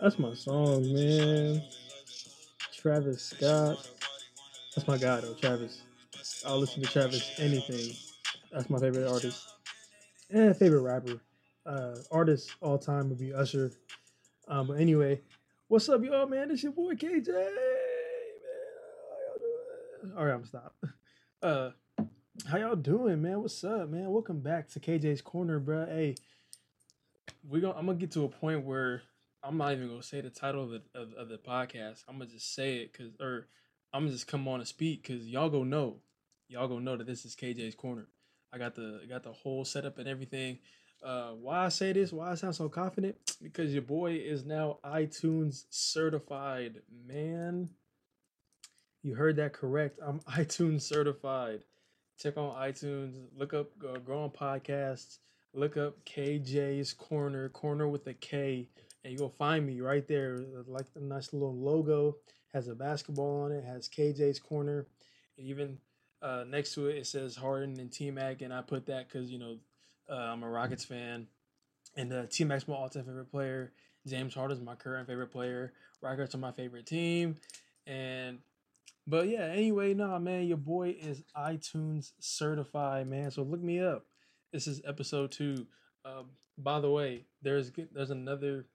That's my song, man. Travis Scott. That's my guy though, Travis. I'll listen to Travis anything. That's my favorite artist. And favorite rapper. Uh artist all time would be Usher. Um, but anyway, what's up, y'all, man? It's your boy KJ. Man, all right, I'm stop. Uh, how y'all doing, man? What's up, man? Welcome back to KJ's Korner, bro. Hey, we gonna I'm gonna get to a point where I'm not even gonna say the title of the of, of the podcast. I'm gonna just say it because, or I'm gonna just come on and speak because y'all go know, y'all go know that this is KJ's Korner. I got the I got the whole setup and everything. Uh, why I say this? Why I sound so confident? Because your boy is now iTunes certified, man. You heard that correct. I'm iTunes certified. Check on iTunes. Look up uh, Growing Podcasts. Look up KJ's Korner, Corner with a K, and you'll find me right there. Like the nice little logo has a basketball on it. Has KJ's Korner. And even uh, next to it, it says Harden and T Mac, and I put that because you know uh, I'm a Rockets fan, and uh, T Mac's my all-time favorite player. James Harden's my current favorite player. Rockets are my favorite team, and but yeah, anyway, nah, man, your boy is iTunes certified, man. So look me up. This is episode two. Um, by the way, there's there's another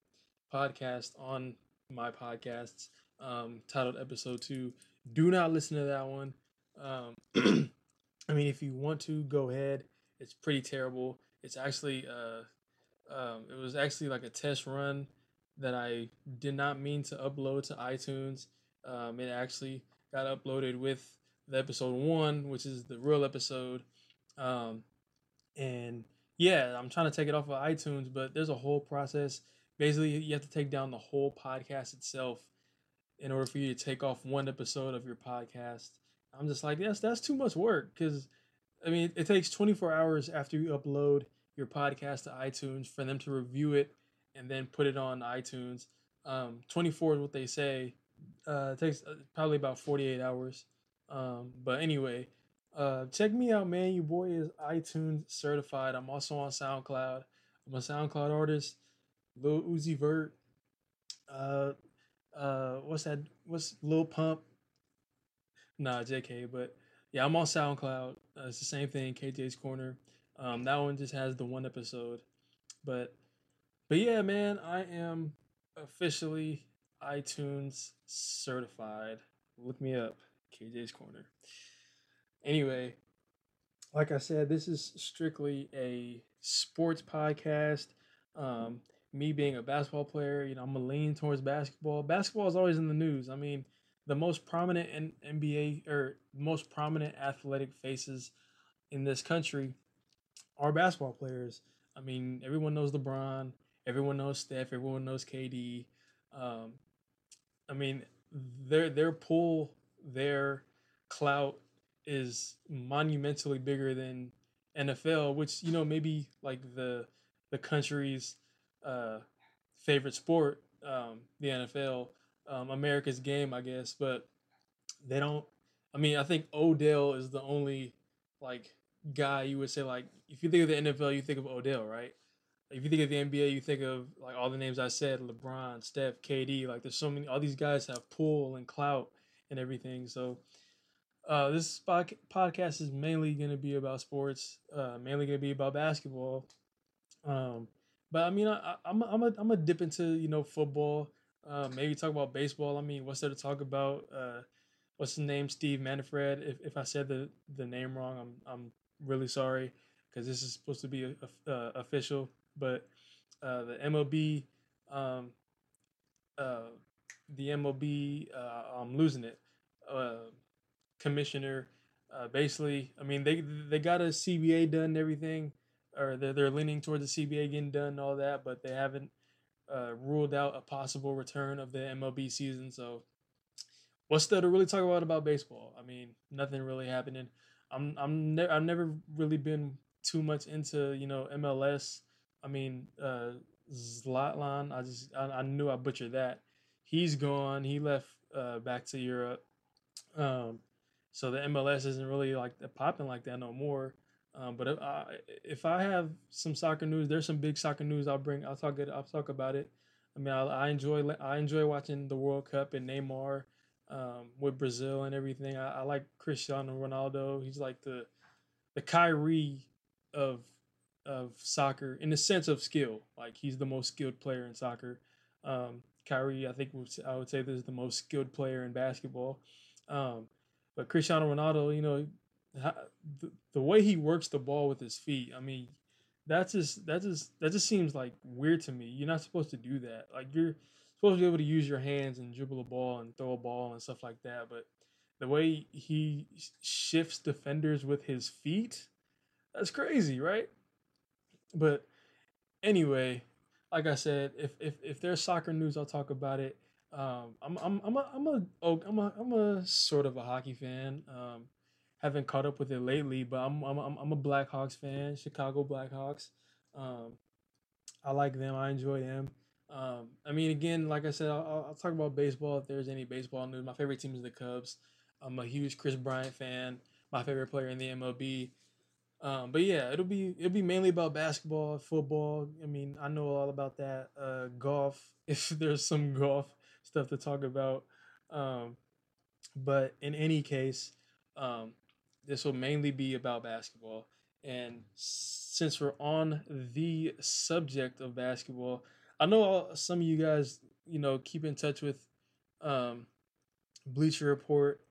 podcast on my podcasts um, titled episode two. Do not listen to that one. Um, I mean, if you want to, go ahead. It's pretty terrible. It's actually uh, um, it was actually like a test run that I did not mean to upload to iTunes. Um, it actually got uploaded with the episode one, which is the real episode. Um, and yeah, I'm trying to take it off of iTunes, but there's a whole process. Basically, you have to take down the whole podcast itself in order for you to take off one episode of your podcast. I'm just like, yes, that's too much work because I mean, it takes 24 hours after you upload your podcast to iTunes for them to review it and then put it on iTunes. Um, 24 is what they say. Uh, it takes uh, probably about 48 hours. Um, but anyway, uh, check me out, man. Your boy is iTunes certified. I'm also on SoundCloud. I'm a SoundCloud artist. Lil Uzi Vert. Uh, uh, what's that? What's Lil Pump? Nah, JK. But yeah, I'm on SoundCloud. Uh, it's the same thing. KJ's Korner. Um, that one just has the one episode. But, but yeah, man, I am officially iTunes certified. Look me up, KJ's Korner. Anyway, like I said, this is strictly a sports podcast. Um, me being a basketball player, you know, I'm a lean towards basketball. Basketball is always in the news. I mean, the most prominent in NBA or most prominent athletic faces in this country are basketball players. I mean, everyone knows LeBron, everyone knows Steph, everyone knows KD. Um, I mean, their their pull, their clout is monumentally bigger than NFL, which you know maybe like the the country's uh, favorite sport, um, the NFL, um, America's game, I guess. But they don't. I mean, I think Odell is the only like guy you would say like if you think of the NFL, you think of Odell, right? If you think of the NBA, you think of like all the names I said: LeBron, Steph, KD. Like there's so many. All these guys have pull and clout and everything. So uh, this podcast is mainly going to be about sports, uh, mainly going to be about basketball. Um, but I mean, I, am I'm a, I'm a dip into you know football. Uh, maybe talk about baseball. I mean, what's there to talk about? Uh, what's the name? Steve Manfred. If if I said the the name wrong, I'm I'm really sorry because this is supposed to be a, a, uh, official. But uh, the MLB, um, uh, the MLB, I'm losing it. Commissioner. Uh, basically, I mean they they got a CBA done and everything, or they're they're leaning towards the CBA getting done and all that, but they haven't uh, ruled out a possible return of the MLB season. So, what's there to really talk about about baseball? I mean, nothing really happening. I'm I'm ne- I've never really been too much into you know MLS. I mean, uh, Zlatan. I just I, I knew I butchered that. He's gone. He left uh, back to Europe. Um, so the MLS isn't really like popping like that no more. Um, but if I, if I have some soccer news, there's some big soccer news. I'll bring. I'll talk it. I'll talk about it. I mean, I, I enjoy I enjoy watching the World Cup and Neymar um, with Brazil and everything. I, I like Cristiano Ronaldo. He's like the the Kyrie of of soccer in the sense of skill. Like he's the most skilled player in soccer. Um, Kyrie, I think I would say this is the most skilled player in basketball. Um, but Cristiano Ronaldo, you know, the, the way he works the ball with his feet. I mean, that's just that just that just seems like weird to me. You're not supposed to do that. Like you're supposed to be able to use your hands and dribble a ball and throw a ball and stuff like that. But the way he shifts defenders with his feet, that's crazy, right? But anyway, like I said, if if if there's soccer news, I'll talk about it. Um, I'm I'm I'm a I'm a oh, I'm a I'm a sort of a hockey fan. Um, haven't caught up with it lately, but I'm I'm I'm a Blackhawks fan, Chicago Blackhawks. Um, I like them. I enjoy them. Um, I mean, again, like I said, I'll, I'll, talk about baseball if there's any baseball news. My favorite team is the Cubs. I'm a huge Kris Bryant fan. My favorite player in the MLB. Um, but yeah, it'll be it'll be mainly about basketball, football. I mean, I know all about that. Uh, golf, if there's some golf stuff to talk about. Um, but in any case, um, this will mainly be about basketball. And since we're on the subject of basketball, I know some of you guys, you know, keep in touch with um, Bleacher Report,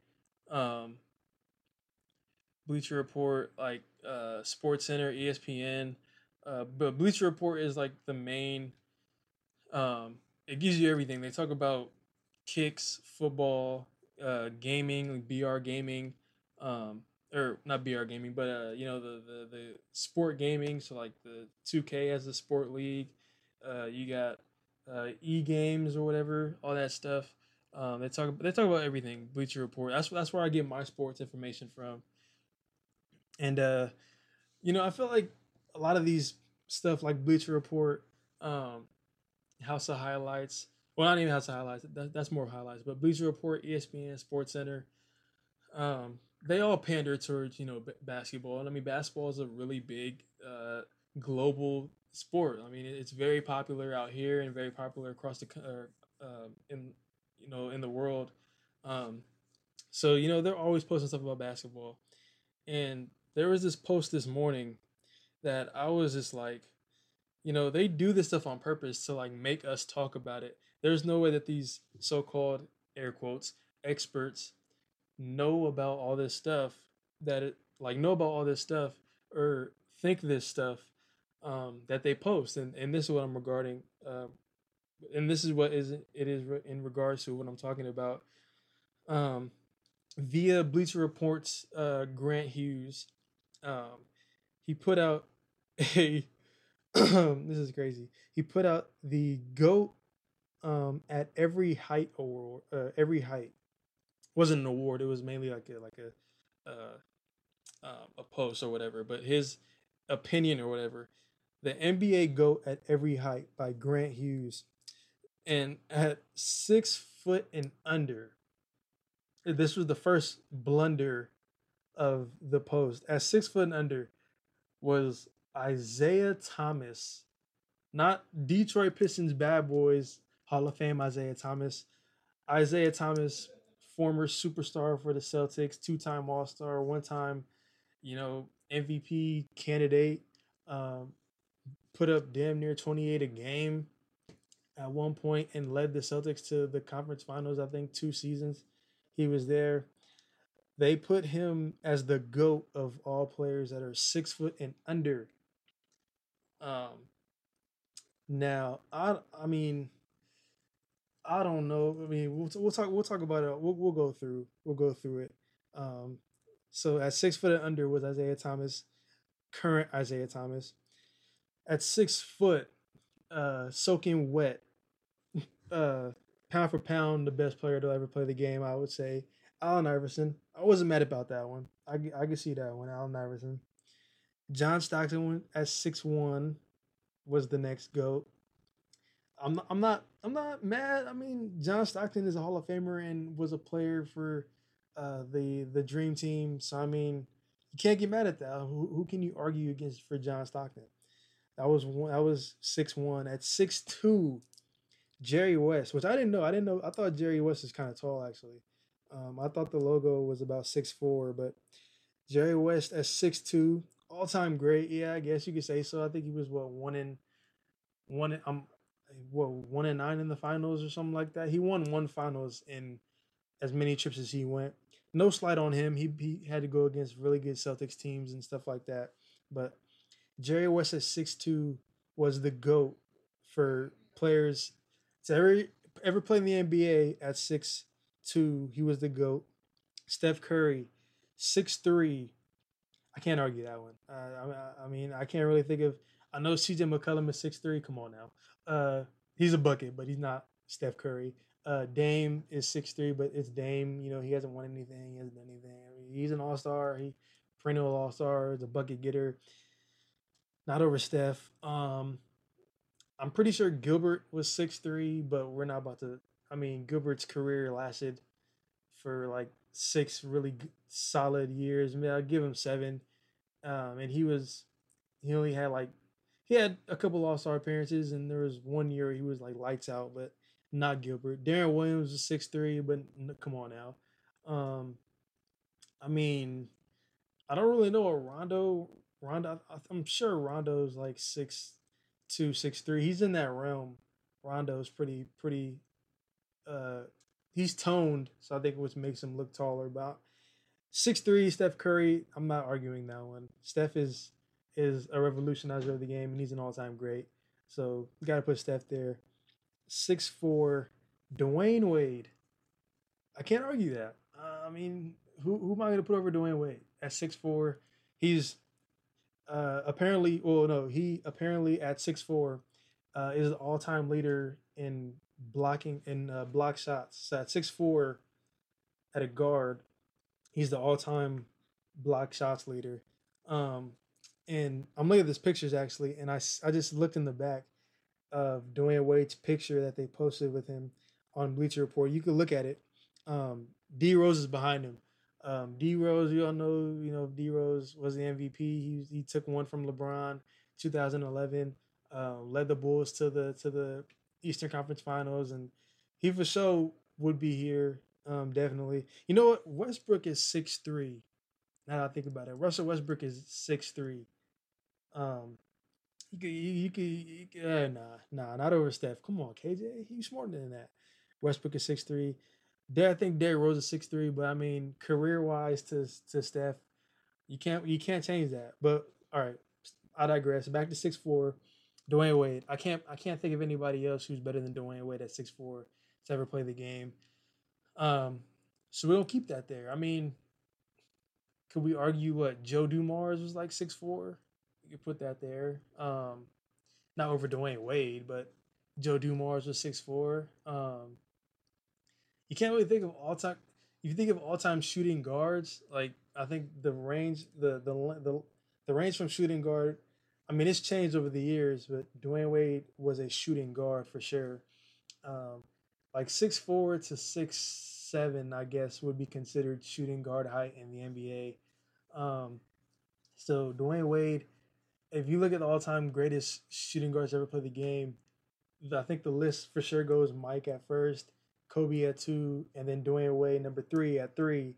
um, Bleacher Report, like uh, Sports Center, ESPN. Uh, but Bleacher Report is like the main. Um, it gives you everything. They talk about kicks, football, uh, gaming, like BR gaming, um, or not BR gaming, but uh, you know the, the the sport gaming. So like the 2K as the sport league. Uh, you got uh, e games or whatever, all that stuff. Um, they talk they talk about everything. Bleacher Report. That's that's where I get my sports information from. And uh, you know, I feel like a lot of these stuff like Bleacher Report, um, House of Highlights. Well, not even House of Highlights. That, that's more highlights. But Bleacher Report, ESPN, Sports Center. Um, they all pander towards you know b- basketball. And I mean, basketball is a really big uh, global sport. I mean, it's very popular out here and very popular across the uh, in you know in the world. Um, so you know they're always posting stuff about basketball, and there was this post this morning that I was just like, you know, they do this stuff on purpose to like make us talk about it. There's no way that these so-called air quotes experts know about all this stuff that it like know about all this stuff or think this stuff um, that they post and, and this is what i'm regarding uh, and this is what is it is in regards to what i'm talking about um, via bleacher reports uh, grant hughes um, he put out a this is crazy he put out the goat um, at every height award uh, every height wasn't an award. It was mainly like a like a uh, um, a post or whatever. But his opinion or whatever, the NBA goat at every height by Grant Hughes, and at six foot and under. This was the first blunder of the post. At six foot and under was Isaiah Thomas, not Detroit Pistons bad boys Hall of Fame Isiah Thomas. Isaiah Thomas former superstar for the Celtics, two time All Star, one time, you know, MVP candidate. Um, put up damn near 28 a game at one point and led the Celtics to the conference finals, I think, two seasons. He was there. They put him as the GOAT of all players that are six foot and under. Um, now, I, I mean, I don't know. I mean, we'll, we'll talk. We'll talk about it. We'll, we'll go through. We'll go through it. Um, so at six foot and under was Isaiah Thomas, current Isaiah Thomas. At six foot, uh, soaking wet, uh, pound for pound, the best player to ever play the game. I would say Allen Iverson. I wasn't mad about that one. I I can see that one. Allen Iverson. John Stockton at six one was the next goat. I'm not, I'm not I'm not mad. I mean, John Stockton is a Hall of Famer and was a player for uh, the the Dream Team. So I mean, you can't get mad at that. Who, who can you argue against for John Stockton? That was one. That was six one. At six two, Jerry West, which I didn't know. I didn't know. I thought Jerry West is kind of tall actually. Um, I thought the logo was about six four, but Jerry West at six two, all time great. Yeah, I guess you could say so. I think he was what one in one. In, um, what one in nine in the finals or something like that. He won one finals in as many trips as he went. No slight on him. He he had to go against really good Celtics teams and stuff like that. But Jerry West at six two was the goat for players to ever ever play in the NBA at six two. He was the goat. Steph Curry, six three. I can't argue that one. Uh, I, I mean, I can't really think of. I know CJ McCollum is six three. Come on now. Uh, he's a bucket, but he's not Steph Curry. Uh, Dame is six three, but it's Dame. You know, he hasn't won anything. He hasn't done anything. I mean, he's an all star. He perennial all star. The bucket getter. Not over Steph. Um, I'm pretty sure Gilbert was six three, but we're not about to. I mean, Gilbert's career lasted for like six really solid years. I mean, I'll give him seven. Um, and he was, he only had like, he had a couple All Star appearances, and there was one year he was like lights out, but not Gilbert. Deron Williams was six three, but come on now. Um, I mean, I don't really know what Rondo. Rondo, I'm sure Rondo's like six two, six three. He's in that realm. Rondo's pretty, pretty. Uh, he's toned, so I think what makes him look taller. About six three, Steph Curry. I'm not arguing that one. Steph is is a revolutionizer of the game, and he's an all time great. So you got to put Steph there. Six four, Dwyane Wade. I can't argue that. Uh, I mean, who who am I going to put over Dwyane Wade at six four? He's uh, apparently, well, no, he apparently at six four uh, is the all time leader in blocking in uh, block shots. So at six four, at a guard, he's the all time block shots leader. Um, and I'm looking at this pictures actually, and I I just looked in the back of Dwyane Wade's picture that they posted with him on Bleacher Report. You could look at it. Um, D Rose is behind him. Um, D Rose, you all know, you know, D Rose was the MVP. He he took one from LeBron, 2011. Uh, led the Bulls to the to the Eastern Conference Finals, and he for sure would be here. Um, definitely. You know what? Westbrook is six three. Now that I think about it, Russell Westbrook is six three. Um, you could you could, you could uh, nah nah not over Steph. Come on, KJ, he's smarter than that. Westbrook is six three. There, I think Derrick Rose is six three, but I mean, career wise to to Steph, you can't you can't change that. But all right, I digress. Back to six four, Dwyane Wade. I can't I can't think of anybody else who's better than Dwyane Wade at six four to ever play the game. Um, so we don't keep that there. I mean, could we argue what Joe Dumars was like six four? You could put that there. Um, not over Dwyane Wade, but Joe Dumars was six four. Um, you can't really think of all time. If you think of all time shooting guards, like I think the range, the the the the range from shooting guard, I mean it's changed over the years, but Dwyane Wade was a shooting guard for sure. Um, like six four to six seven, I guess would be considered shooting guard height in the NBA. Um, so Dwyane Wade, if you look at the all time greatest shooting guards ever play the game, I think the list for sure goes Mike at first, Kobe at two, and then Dwyane Wade number three at three,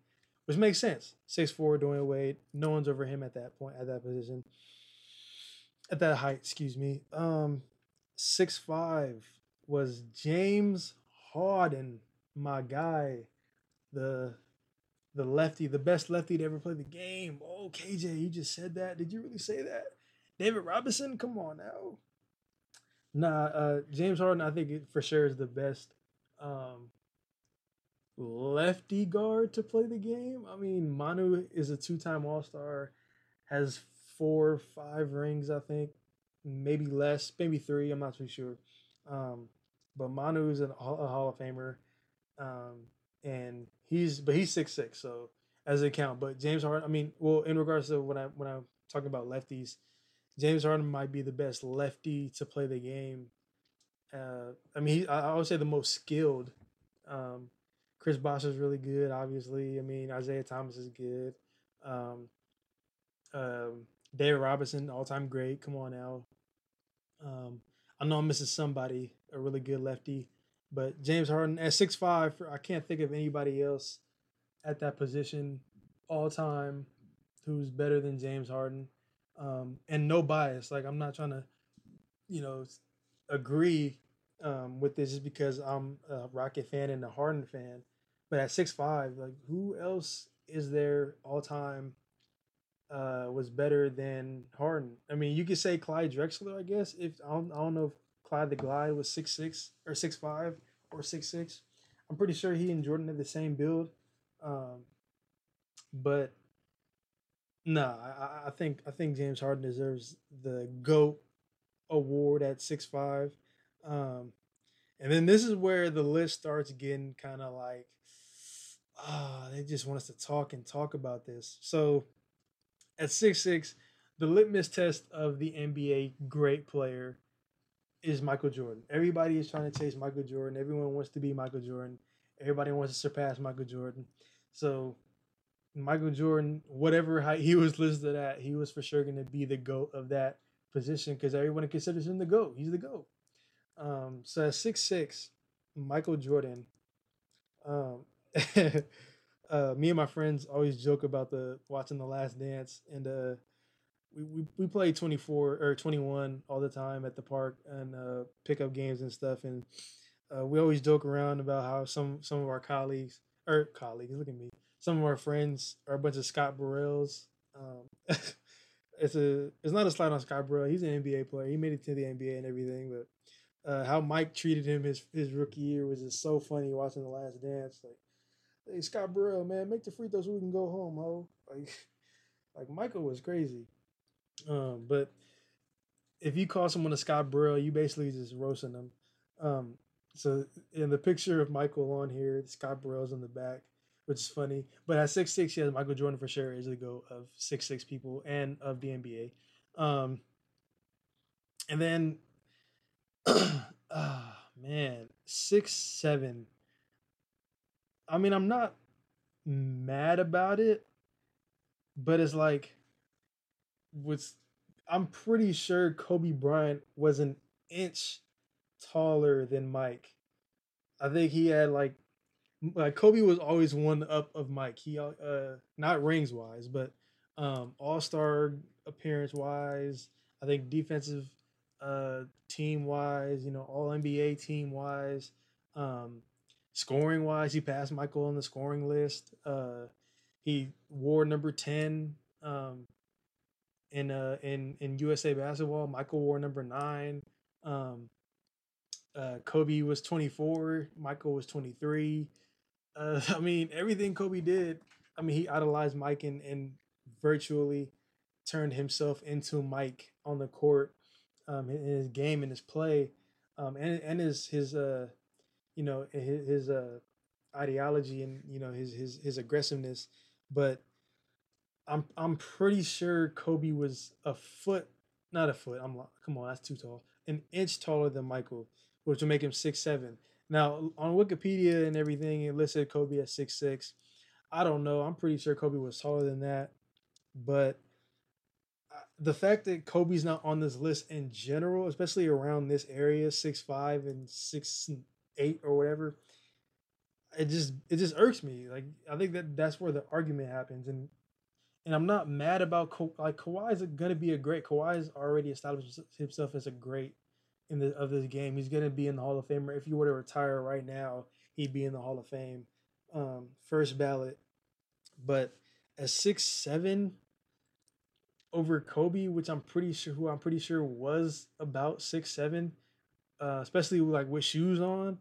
which makes sense. Six four Dwyane Wade, no one's over him at that point at that position, at that height. Excuse me. Um, six five was James Harden, my guy, the the lefty, the best lefty to ever play the game. Oh, KJ, you just said that. Did you really say that? David Robinson, come on now. Nah, uh, James Harden, I think for sure is the best um, lefty guard to play the game. I mean, Manu is a two-time All-Star, has four, five rings, I think, maybe less, maybe three. I'm not too sure. Um, but Manu is an, a Hall of Famer, um, and he's but he's six six, so as a count. But James Harden, I mean, well, in regards to when I when I'm talking about lefties, James Harden might be the best lefty to play the game uh, I mean, he, I, would say the most skilled. Um, Chris Bosh is really good, obviously. I mean, Isaiah Thomas is good. Um, um, David Robinson, all time great. Come on now. Um, I know I'm missing somebody, a really good lefty, but James Harden at six five, I can't think of anybody else at that position all time who's better than James Harden. Um, and no bias. Like I'm not trying to, you know, agree um, with this just because I'm a Rocket fan and a Harden fan. But at six five, like who else is there all time uh, was better than Harden? I mean, you could say Clyde Drexler, I guess. If I don't, I don't know if Clyde the Glide was six six or six five or six six. I'm pretty sure he and Jordan had the same build. Um, but no, I, I think I think James Harden deserves the GOAT award at six five. Um, and then this is where the list starts getting kind of like, ah, oh, they just want us to talk and talk about this. So at six six, the litmus test of the NBA great player is Michael Jordan. Everybody is trying to chase Michael Jordan. Everyone wants to be Michael Jordan. Everybody wants to surpass Michael Jordan. So Michael Jordan, whatever height he was listed at, he was for sure going to be the goat of that position because everyone considers him the goat. He's the goat. Um, so at six six, Michael Jordan. Um, uh, me and my friends always joke about the watching the Last Dance, and uh, we, we we play twenty four or twenty one all the time at the park and uh, pick up games and stuff, and uh, we always joke around about how some some of our colleagues or colleagues, look at me, some of our friends are a bunch of Scott Burrells. Um, it's a it's not a slide on Scott Burrell. He's an NBA player. He made it to the NBA and everything, but uh, how Mike treated him his his rookie year was just so funny watching the Last Dance. Like, hey Scott Burrell, man, make the free throws so we can go home, ho. Like, like Michael was crazy. Um, but if you call someone a Scott Burrell, you basically just roasting them. Um, so in the picture of Michael on here, Scott Burrell's in the back, which is funny. But at six six, yes, Michael Jordan for sure is the go of six six people and of the NBA. Um, and then ah, man, six seven. I mean, I'm not mad about it, but it's like, what's I'm pretty sure Kobe Bryant was an inch taller than Mike. I think he had like like Kobe was always one up of Mike. He uh not rings wise, but um all star appearance wise. I think defensive uh, team wise, you know, all NBA team wise, um, scoring wise, he passed Michael on the scoring list. Uh, he wore number 10 um, in uh, in in USA basketball. Michael wore number 9. Um, uh, Kobe was 24, Michael was 23. Uh, I mean, everything Kobe did, I mean, he idolized Mike and, and virtually turned himself into Mike on the court um, in his game and his play, um, and and his his uh, you know his, his uh, ideology and you know his his his aggressiveness, but I'm I'm pretty sure Kobe was a foot, not a foot. I'm like come on, that's too tall. An inch taller than Michael, which would make him six seven. Now on Wikipedia and everything, it listed Kobe at six six. I don't know. I'm pretty sure Kobe was taller than that, but the fact that Kobe's not on this list in general, especially around this area, six five and six eight or whatever, it just it just irks me. Like I think that that's where the argument happens, and and I'm not mad about Ka- like Kawhi is gonna be a great. Kawhi's already established himself as a great in the of this game. He's gonna be in the Hall of Fame. If you were to retire right now, he'd be in the Hall of Fame, um, first ballot. But at six seven over Kobe, which I'm pretty sure who I'm pretty sure was about six seven, uh, especially like with shoes on.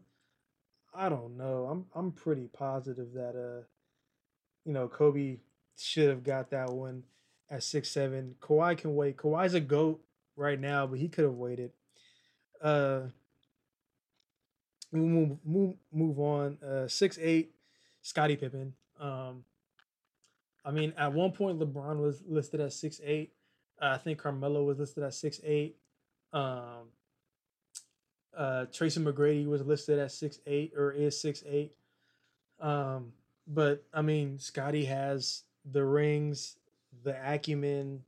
I don't know. I'm I'm pretty positive that uh, you know, Kobe should have got that one at six seven. Kawhi can wait. Kawhi's a goat right now, but he could have waited. Uh, move move move on. Uh, six eight, Scottie Pippen. Um, I mean, at one point LeBron was listed at six eight. Uh, I think Carmelo was listed at six eight. Um, uh, Tracy McGrady was listed at six eight or is six eight. Um, but I mean, Scottie has the rings, the acumen,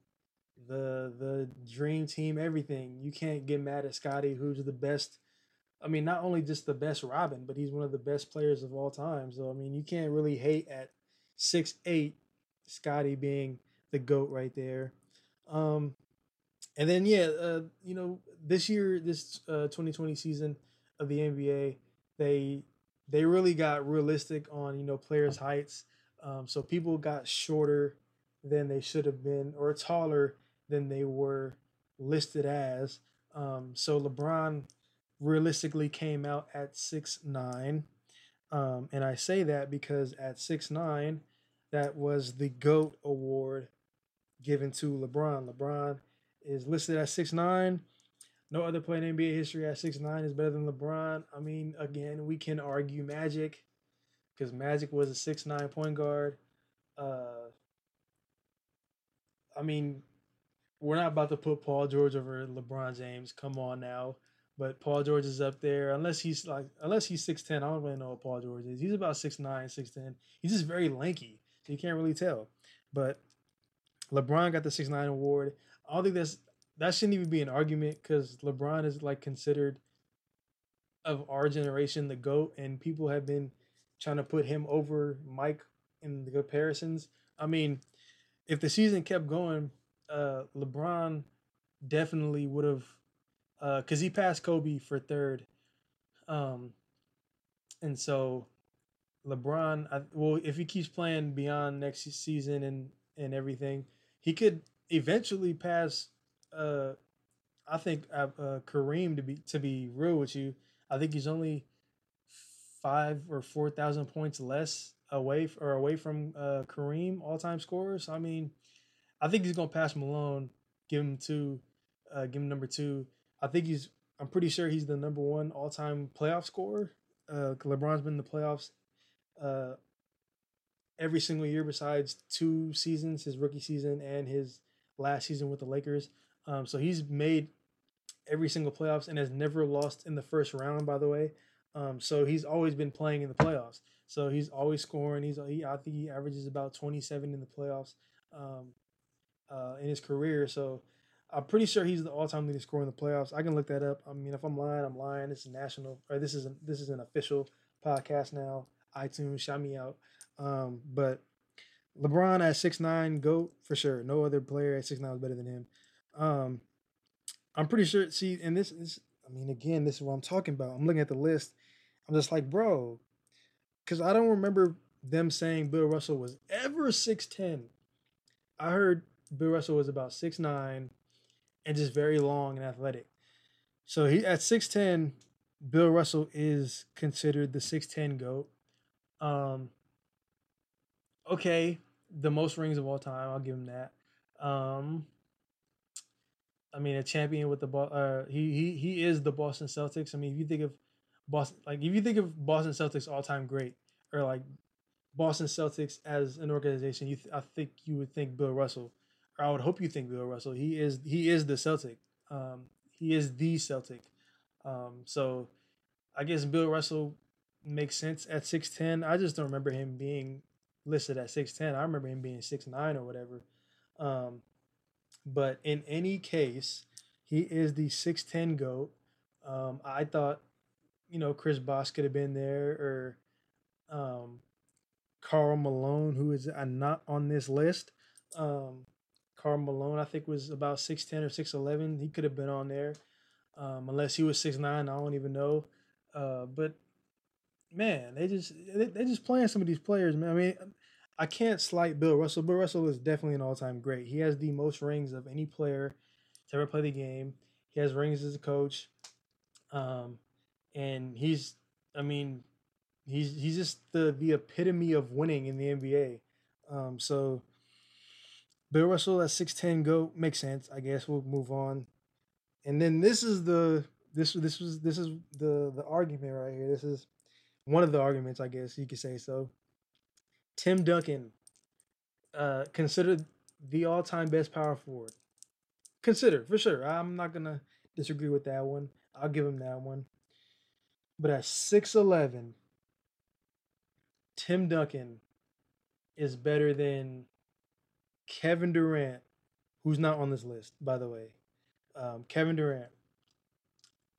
the the dream team, everything. You can't get mad at Scottie, who's the best. I mean, not only just the best Robin, but he's one of the best players of all time. So I mean, you can't really hate at six eight, Scottie being the goat right there. Um, and then yeah, uh, you know, this year, this uh, 2020 season of the NBA, they they really got realistic on you know players' heights. Um, so people got shorter than they should have been, or taller than they were listed as. Um, so LeBron realistically came out at six nine, um, and I say that because at six nine, that was the GOAT award given to LeBron. LeBron is listed at six nine. No other player in NBA history at six nine is better than LeBron. I mean, again, we can argue Magic because Magic was a six nine point guard. Uh, I mean, we're not about to put Paul George over LeBron James. Come on now. But Paul George is up there. Unless he's like unless he's 6'10. I don't really know what Paul George is. He's about 6'9, 6'10. He's just very lanky. So you can't really tell. But LeBron got the six nine award. I don't think that's that shouldn't even be an argument because LeBron is like considered of our generation the GOAT, and people have been trying to put him over Mike in the comparisons. I mean, if the season kept going, uh, LeBron definitely would have, because uh, he passed Kobe for third. Um, and so LeBron, I, well, if he keeps playing beyond next season and and everything, he could eventually pass. Uh, I think uh, uh, Kareem to be to be real with you, I think he's only five or four thousand points less away or away from uh, Kareem all time scorers. I mean, I think he's gonna pass Malone, give him two, uh, give him number two. I think he's. I'm pretty sure he's the number one all time playoff scorer. Uh, LeBron's been in the playoffs uh, every single year besides two seasons, his rookie season and his last season with the Lakers. Um, so he's made every single playoffs and has never lost in the first round. By the way, um, so he's always been playing in the playoffs. So he's always scoring. He's he, I think he averages about 27 in the playoffs um, uh, in his career. So I'm pretty sure he's the all-time leading scorer in the playoffs. I can look that up. I mean, if I'm lying, I'm lying. This is national, or this is a, this is an official podcast now. iTunes, shout me out. Um, but LeBron at six nine, goat for sure. No other player at six nine is better than him. Um, I'm pretty sure. See, and this is, I mean, again, this is what I'm talking about. I'm looking at the list. I'm just like, bro, because I don't remember them saying Bill Russell was ever 6'10. I heard Bill Russell was about 6'9 and just very long and athletic. So he at 6'10, Bill Russell is considered the 6'10 GOAT. Um okay, the most rings of all time, I'll give him that. Um I mean a champion with the ball uh he he he is the Boston Celtics. I mean if you think of Boston, like if you think of Boston Celtics all time great, or like Boston Celtics as an organization, you th- I think you would think Bill Russell, or I would hope you think Bill Russell. He is he is the Celtic. Um, he is the Celtic. Um, so I guess Bill Russell makes sense at six ten. I just don't remember him being listed at six ten. I remember him being six nine or whatever. Um, but in any case, he is the six ten goat. Um, I thought you know, Chris Bosh could have been there or um, Karl Malone, who is uh, not on this list. Um, Karl Malone, I think, was about 6'10 or 6'11. He could have been on there. Um, unless he was 6'9, I don't even know. Uh, but man, they just they, they just playing some of these players, man. I mean, I can't slight Bill Russell. Bill Russell is definitely an all-time great. He has the most rings of any player to ever play the game. He has rings as a coach. Um, and he's I mean he's he's just the the epitome of winning in the NBA. Um, so Bill Russell at six ten go makes sense. I guess we'll move on. And then this is the this this was this is the the argument right here. This is one of the arguments, I guess you could say so. Tim Duncan, uh, considered the all time best power forward. Consider for sure. I'm not gonna disagree with that one. I'll give him that one. But at 6'11, Tim Duncan is better than Kevin Durant, who's not on this list, by the way. Um, Kevin Durant,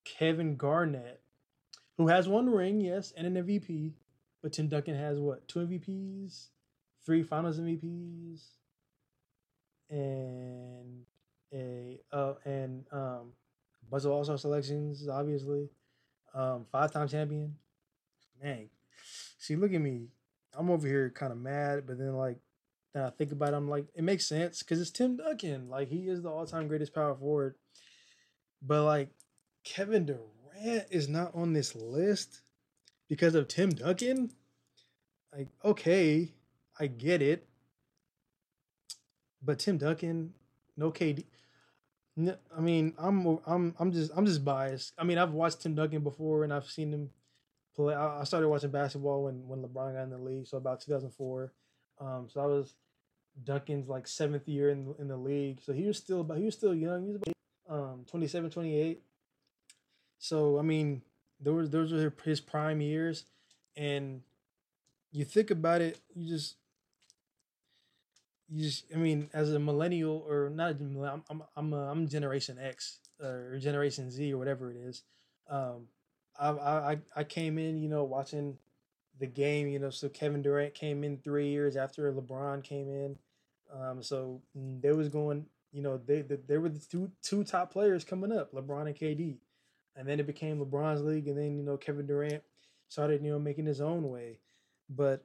Kevin Garnett, who has one ring, yes, and an MVP, but Tim Duncan has what? Two MVPs, three Finals MVPs, and a uh, and um, bunch of All Star selections, obviously. Um, five time champion. Man, see, look at me. I'm over here kind of mad, but then like then I think about it, I'm like, it makes sense because it's Tim Duncan. Like he is the all time greatest power forward. But like Kevin Durant is not on this list because of Tim Duncan. Like, okay, I get it. But Tim Duncan, no KD. No, I mean, I'm I'm I'm just I'm just biased. I mean, I've watched Tim Duncan before, and I've seen him play. I started watching basketball when when LeBron got in the league, so about 2004. Um, so I was Duncan's like seventh year in in the league, so he was still about he was still young. He was about um 27, 28. So I mean, those those are his prime years, and you think about it, you just you just I mean, as a millennial or not, I'm I'm I'm, a, I'm Generation X or Generation Z or whatever it is. Um, I I I came in, you know, watching the game, you know. So Kevin Durant came in three years after LeBron came in. Um, so they was going, you know, they, they they were the two two top players coming up, LeBron and KD, and then it became LeBron's league, and then you know Kevin Durant started, you know, making his own way. But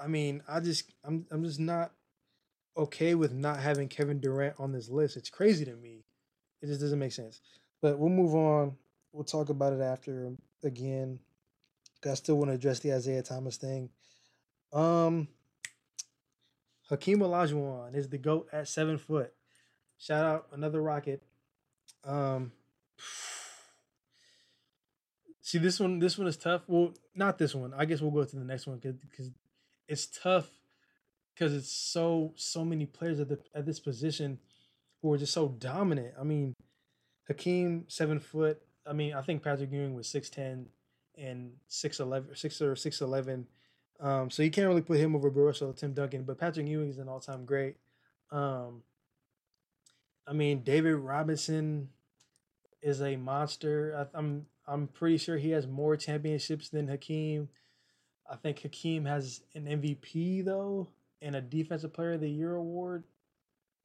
I mean, I just I'm I'm just not okay with not having Kevin Durant on this list. It's crazy to me. It just doesn't make sense. But we'll move on. We'll talk about it after again. I still want to address the Isaiah Thomas thing. Um, Hakeem Olajuwon is the goat at seven foot. Shout out another Rocket. Um, see this one. This one is tough. Well, not this one. I guess we'll go to the next one because it's tough because it's so so many players at the at this position who are just so dominant. I mean, Hakeem seven foot. I mean, I think Patrick Ewing was six ten and six eleven, six or six eleven. Um, so you can't really put him over Russell or Tim Duncan, but Patrick Ewing is an all time great. Um, I mean, David Robinson is a monster. I, I'm I'm pretty sure he has more championships than Hakeem. I think Hakeem has an MVP though and a Defensive Player of the Year award.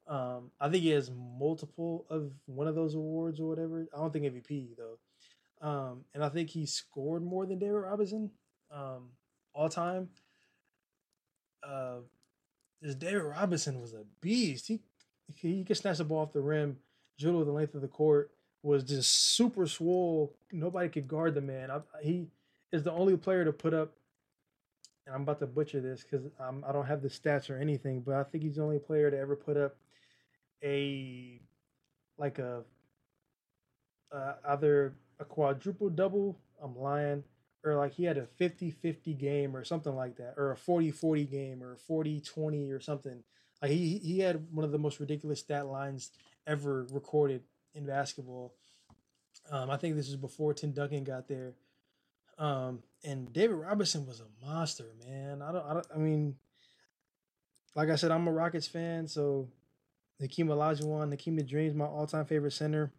Um, I think he has multiple of one of those awards or whatever. I don't think MVP though. Um, and I think he scored more than David Robinson um, all time. Uh, this David Robinson was a beast. He he could snatch the ball off the rim, dribble the length of the court, was just super swole. Nobody could guard the man. I, he is the only player to put up. And I'm about to butcher this because I don't have the stats or anything, but I think he's the only player to ever put up a like a uh, either a quadruple double. I'm lying. Or like he had a 50 50 game or something like that, or a 40 40 game or 40 20 or something. Like he, he had one of the most ridiculous stat lines ever recorded in basketball. Um, I think this is before Tim Duncan got there. Um, and David Robinson was a monster, man. I don't, I don't, I mean, like I said, I'm a Rockets fan, so Hakeem Olajuwon, Hakeem the Dream's my all-time favorite center.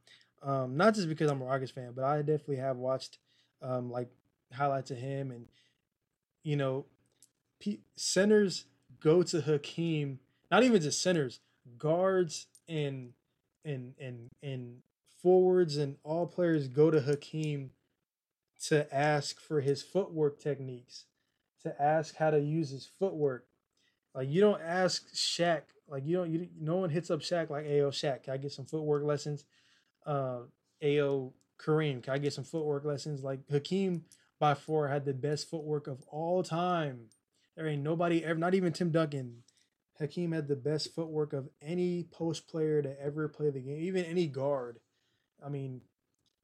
Um, not just because I'm a Rockets fan, but I definitely have watched um, like highlights of him, and you know, P- centers go to Hakeem. Not even just centers, guards and and and and forwards and all players go to Hakeem to ask for his footwork techniques, to ask how to use his footwork. Like you don't ask Shaq, like you don't you no one hits up Shaq like, "Hey, yo, Shaq, can I get some footwork lessons?" uh, Ao Kareem. Can I get some footwork lessons? Like Hakeem by far had the best footwork of all time. There ain't nobody ever, not even Tim Duncan. Hakeem had the best footwork of any post player to ever play the game, even any guard. I mean,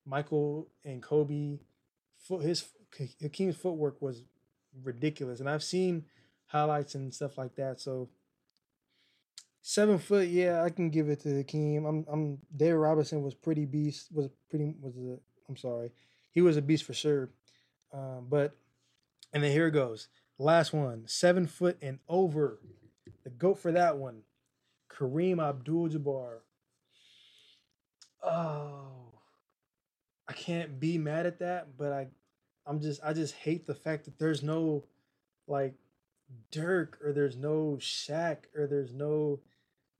Michael and Kobe, his Hakeem's footwork was ridiculous, and I've seen highlights and stuff like that. So Seven foot, yeah, I can give it to Hakeem. I'm, I'm. David Robinson was pretty beast. Was pretty was a. I'm sorry, he was a beast for sure. Um, but, and then here it goes. Last one, seven foot and over. The goat for that one, Kareem Abdul-Jabbar. Oh, I can't be mad at that, but I, I'm just I just hate the fact that there's no, like, Dirk or there's no Shaq or there's no,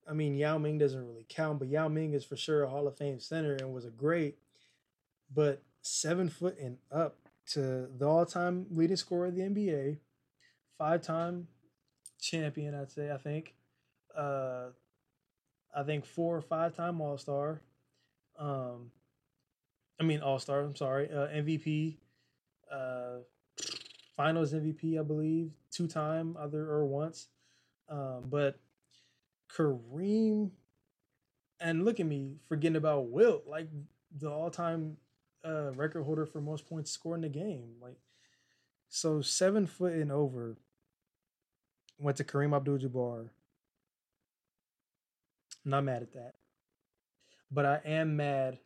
I mean Yao Ming doesn't really count, but Yao Ming is for sure a Hall of Fame center and was a great, but seven foot and up to the all-time leading scorer of the NBA, five-time champion, I'd say. I think, uh, I think four or five-time All-Star. Um, I mean All-Star. I'm sorry, uh, MVP, uh, Finals MVP, I believe, two-time other or once. Um, but Kareem, and look at me forgetting about Wilt, like the all-time uh, record holder for most points scored in the game. Like, so seven foot and over went to Kareem Abdul-Jabbar. Not mad at that, but I am mad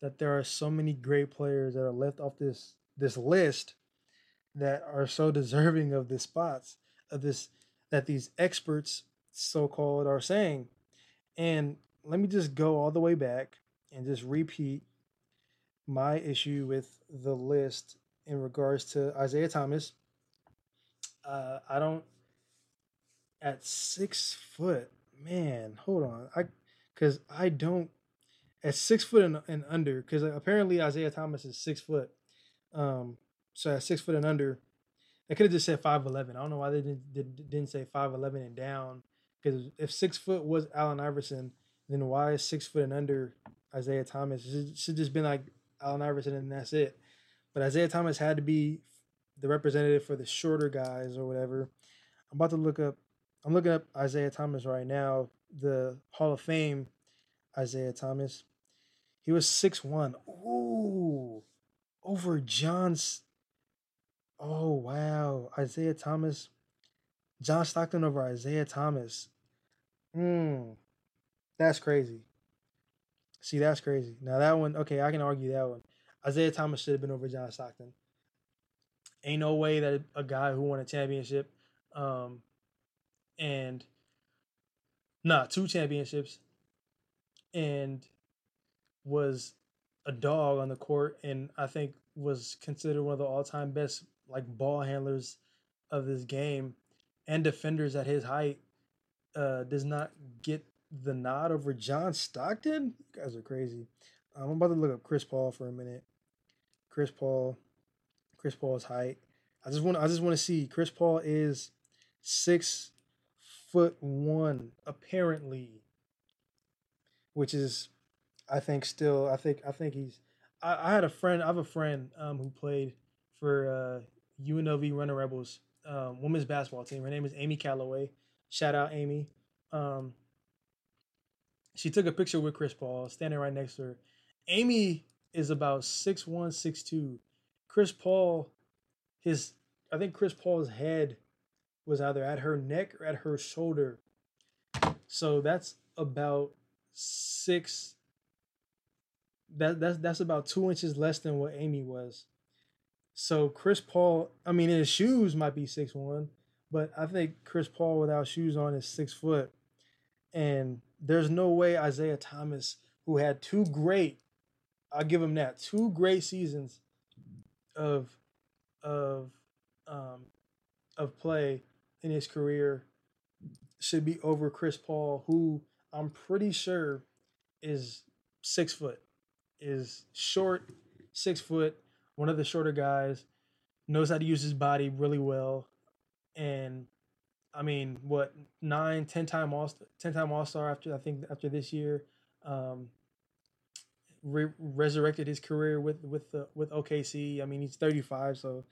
that there are so many great players that are left off this this list that are so deserving of the spots of this that these experts so called are saying. And let me just go all the way back and just repeat my issue with the list in regards to Isaiah Thomas. Uh, I don't at six foot, man. Hold on, I because I don't at six foot and, and under because apparently Isaiah Thomas is six foot. Um, so at six foot and under, they could have just said five eleven. I don't know why they didn't did, didn't say five eleven and down because if six foot was Allen Iverson, then why is six foot and under Isaiah Thomas? It should just been like Allen Iverson, and that's it. But Isaiah Thomas had to be the representative for the shorter guys or whatever. I'm about to look up. I'm looking up Isaiah Thomas right now, the Hall of Fame Isaiah Thomas. He was six one. Ooh, over John's. Oh wow, Isaiah Thomas, John Stockton over Isaiah Thomas. Hmm, that's crazy. See, that's crazy. Now that one, okay, I can argue that one. Isaiah Thomas should have been over John Stockton. Ain't no way that a guy who won a championship, um, and nah, two championships, and was a dog on the court, and I think was considered one of the all-time best like ball handlers of this game and defenders at his height, uh, does not get the nod over John Stockton? You guys are crazy. I'm about to look up Chris Paul for a minute. Chris Paul, Chris Paul's height. I just want I just want to see Chris Paul is six foot one apparently, which is I think still I think I think he's I, I had a friend I have a friend um, who played for uh, UNLV Running Rebels um, women's basketball team. Her name is Amy Calloway. Shout out Amy. Um, she took a picture with Chris Paul standing right next to her. Amy is about six one, six two. Chris Paul, his I think Chris Paul's head was either at her neck or at her shoulder. So that's about six. That that's that's about two inches less than what Amy was. So Chris Paul, I mean, his shoes might be six one, but I think Chris Paul without shoes on is six foot, and there's no way Isaiah Thomas, who had two great, I'll give him that, two great seasons of of um of play in his career should be over Chris Paul, who I'm pretty sure is six foot, is short, six foot, one of the shorter guys, knows how to use his body really well, and I mean, what nine, ten time all ten time All Star after I think after this year, um, re- resurrected his career with with the with OKC. I mean, he's thirty five, so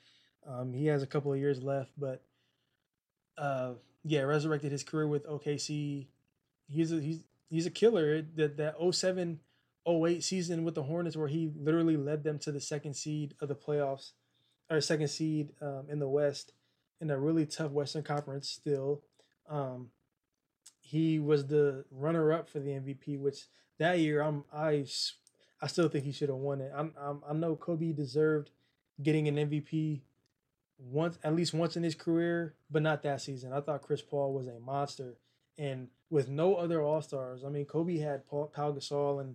um, he has a couple of years left, but uh, yeah, resurrected his career with OKC. He's a, he's he's a killer. That that 07 08 season with the Hornets, where he literally led them to the second seed of the playoffs, or second seed um, in the West in a really tough Western Conference still. Um, he was the runner up for the MVP, which that year I'm I I still think he should have won it. I'm, I'm, i know Kobe deserved getting an MVP once at least once in his career, but not that season. I thought Chris Paul was a monster and with no other All Stars. I mean, Kobe had Paul, Pau Gasol and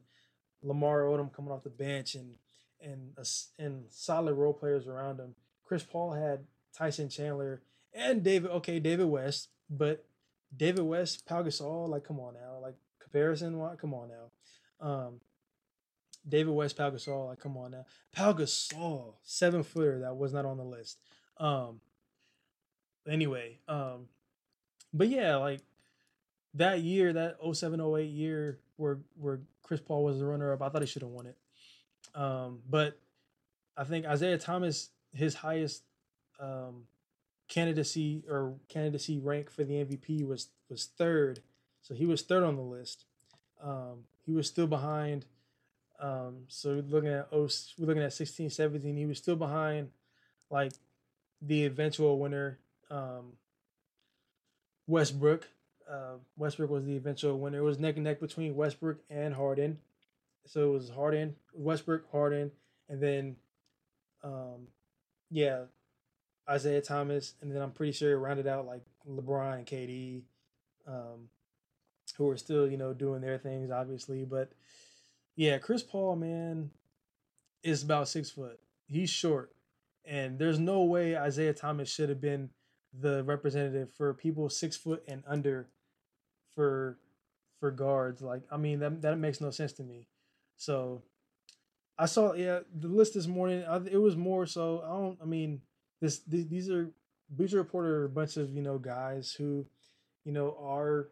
Lamar Odom coming off the bench, and and and solid role players around him. Chris Paul had Tyson Chandler and David. Okay, David West, but David West, Pau Gasol, like come on now, like comparison, what? Come on now. Um, David West, Pau Gasol, like come on now. Pau Gasol, seven footer that was not on the list. Um, anyway, um, but yeah, like that year, that 07, 08 year where where Chris Paul was the runner up, I thought he should have won it. Um, but I think Isaiah Thomas, his highest um, candidacy or candidacy rank for the MVP was was third, so he was third on the list. Um, he was still behind. Um, so looking at oh, we're looking at 16, 17. He was still behind, like the eventual winner, um, Westbrook. Uh, Westbrook was the eventual winner. It was neck and neck between Westbrook and Harden. So it was Harden, Westbrook, Harden, and then, um, yeah, Isaiah Thomas, and then I'm pretty sure it rounded out like LeBron and KD, um, who are still you know doing their things, obviously. But yeah, Chris Paul, man, is about six foot. He's short, and there's no way Isaiah Thomas should have been the representative for people six foot and under for for guards. Like, I mean, that that makes no sense to me. So I saw yeah the list this morning. It was more so. I don't. I mean this these are Bleacher Report are a bunch of you know guys who, you know, are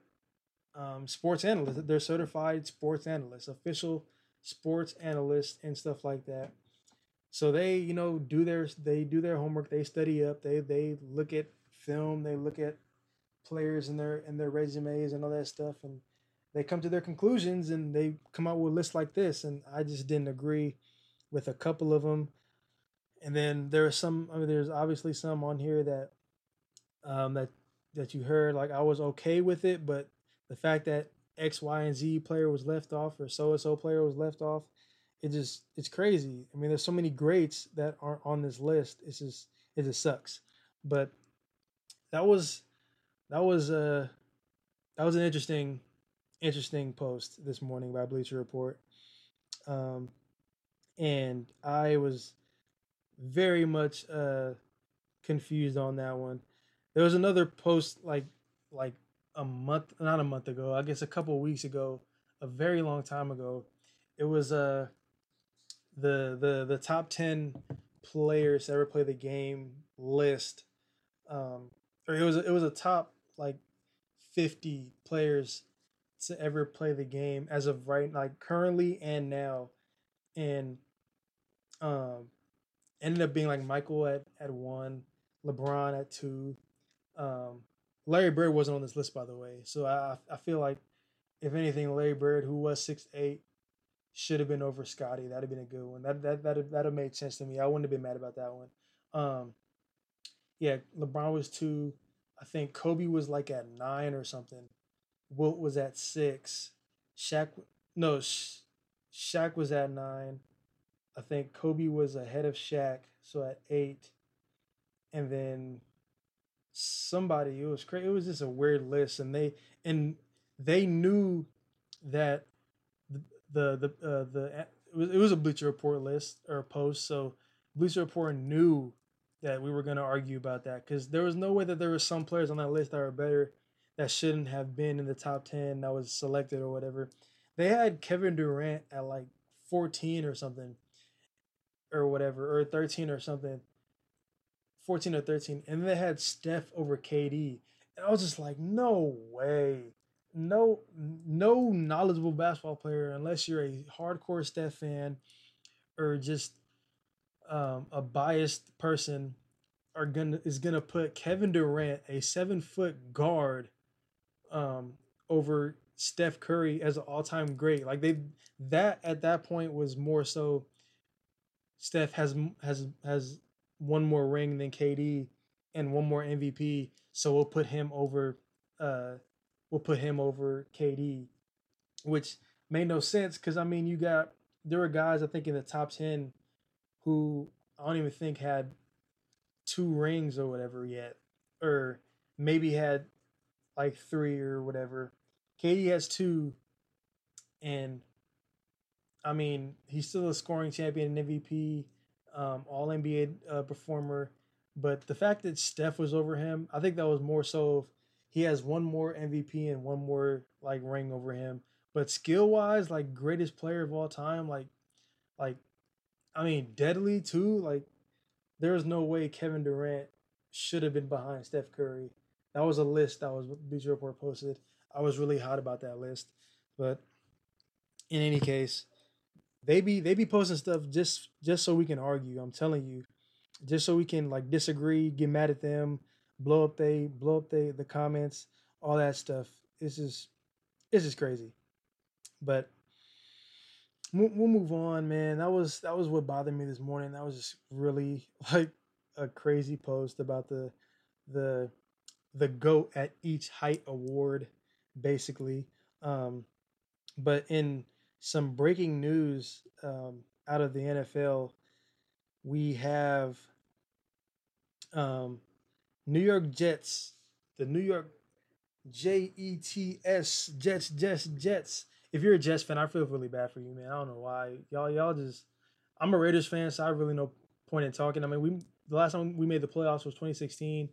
um, sports analysts. They're certified sports analysts, official sports analysts, and stuff like that. So they, you know, do their they do their homework. They study up. They they look at film. They look at players and their and their resumes and all that stuff, and they come to their conclusions and they come out with lists like this. And I just didn't agree with a couple of them and then there are some. I mean, there's obviously some on here that um, that that you heard. Like I was okay with it, but the fact that X, Y, and Z player was left off, or so and so player was left off, it just it's crazy. I mean, there's so many greats that aren't on this list. It's just it just sucks. But that was that was uh that was an interesting interesting post this morning by Bleacher Report. Um, and I was very much uh confused on that one. There was another post like like a month not a month ago, I guess a couple weeks ago, a very long time ago. It was uh the the the top 10 players to ever play the game list um or it was it was a top like 50 players to ever play the game as of right like currently and now and um ended up being like Michael at, at one, LeBron at two. Um, Larry Bird wasn't on this list, by the way. So I I feel like if anything, Larry Bird, who was six eight, should have been over Scottie. That'd have been a good one. That that that that'd have made sense to me. I wouldn't have been mad about that one. Um, yeah, LeBron was two. I think Kobe was like at nine or something. Wilt was at six. Shaq, no, Shaq was at nine. I think Kobe was ahead of Shaq, so at eight, and then somebody. It was crazy. It was just a weird list, and they and they knew that the the uh, the it was, it was a Bleacher Report list or post, so Bleacher Report knew that we were going to argue about that because there was no way that there were some players on that list that were better that shouldn't have been in the top 10 that was selected or whatever. They had Kevin Durant at like 14 or something or whatever, or 13 or something, 14 or 13, and they had Steph over KD. And I was just like, no way. No, no knowledgeable basketball player, unless you're a hardcore Steph fan or just um, a biased person, are gonna is gonna put Kevin Durant, a seven foot guard, um, over Steph Curry as an all time great. Like they that at that point was more so Steph has has has one more ring than KD and one more MVP, so we'll put him over. Uh, we'll put him over KD, which made no sense because I mean you got there were guys I think in the top ten who I don't even think had two rings or whatever yet, or maybe had like three or whatever. KD has two, and I mean he's still a scoring champion and MVP, um, All NBA uh, performer. But the fact that Steph was over him, I think that was more so. He has one more MVP and one more like ring over him. But skill wise, like greatest player of all time, like, like, I mean, deadly too. Like, there's no way Kevin Durant should have been behind Steph Curry. That was a list that was Bleacher Report posted. I was really hot about that list, but in any case, they be they be posting stuff just just so we can argue. I'm telling you, just so we can like disagree, get mad at them, blow up they blow up they the comments, all that stuff. It's just it's just crazy. But we'll, we'll move on, man. That was that was what bothered me this morning. That was just really like a crazy post about the the the goat at each height award, basically. Um, but in some breaking news um, out of the NFL, we have um, New York Jets, the New York J E T S Jets, Jets, Jets. If you're a Jets fan, I feel really bad for you, man. I don't know why y'all y'all just. I'm a Raiders fan, so I really no point in talking. I mean, we the last time we made the playoffs was 2016.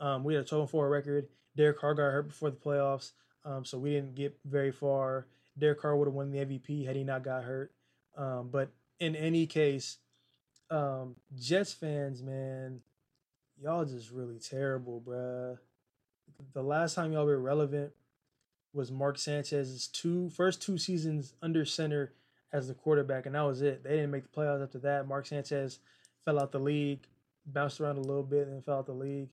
Um, we had a 12 4 record. Derek Carr got hurt before the playoffs, um, so we didn't get very far. Derek Carr would have won the MVP had he not got hurt. Um, but in any case, um, Jets fans, man, y'all just really terrible, bruh. The last time y'all were relevant was Mark Sanchez's two first two seasons under center as the quarterback, and that was it. They didn't make the playoffs after that. Mark Sanchez fell out the league, bounced around a little bit, and fell out the league.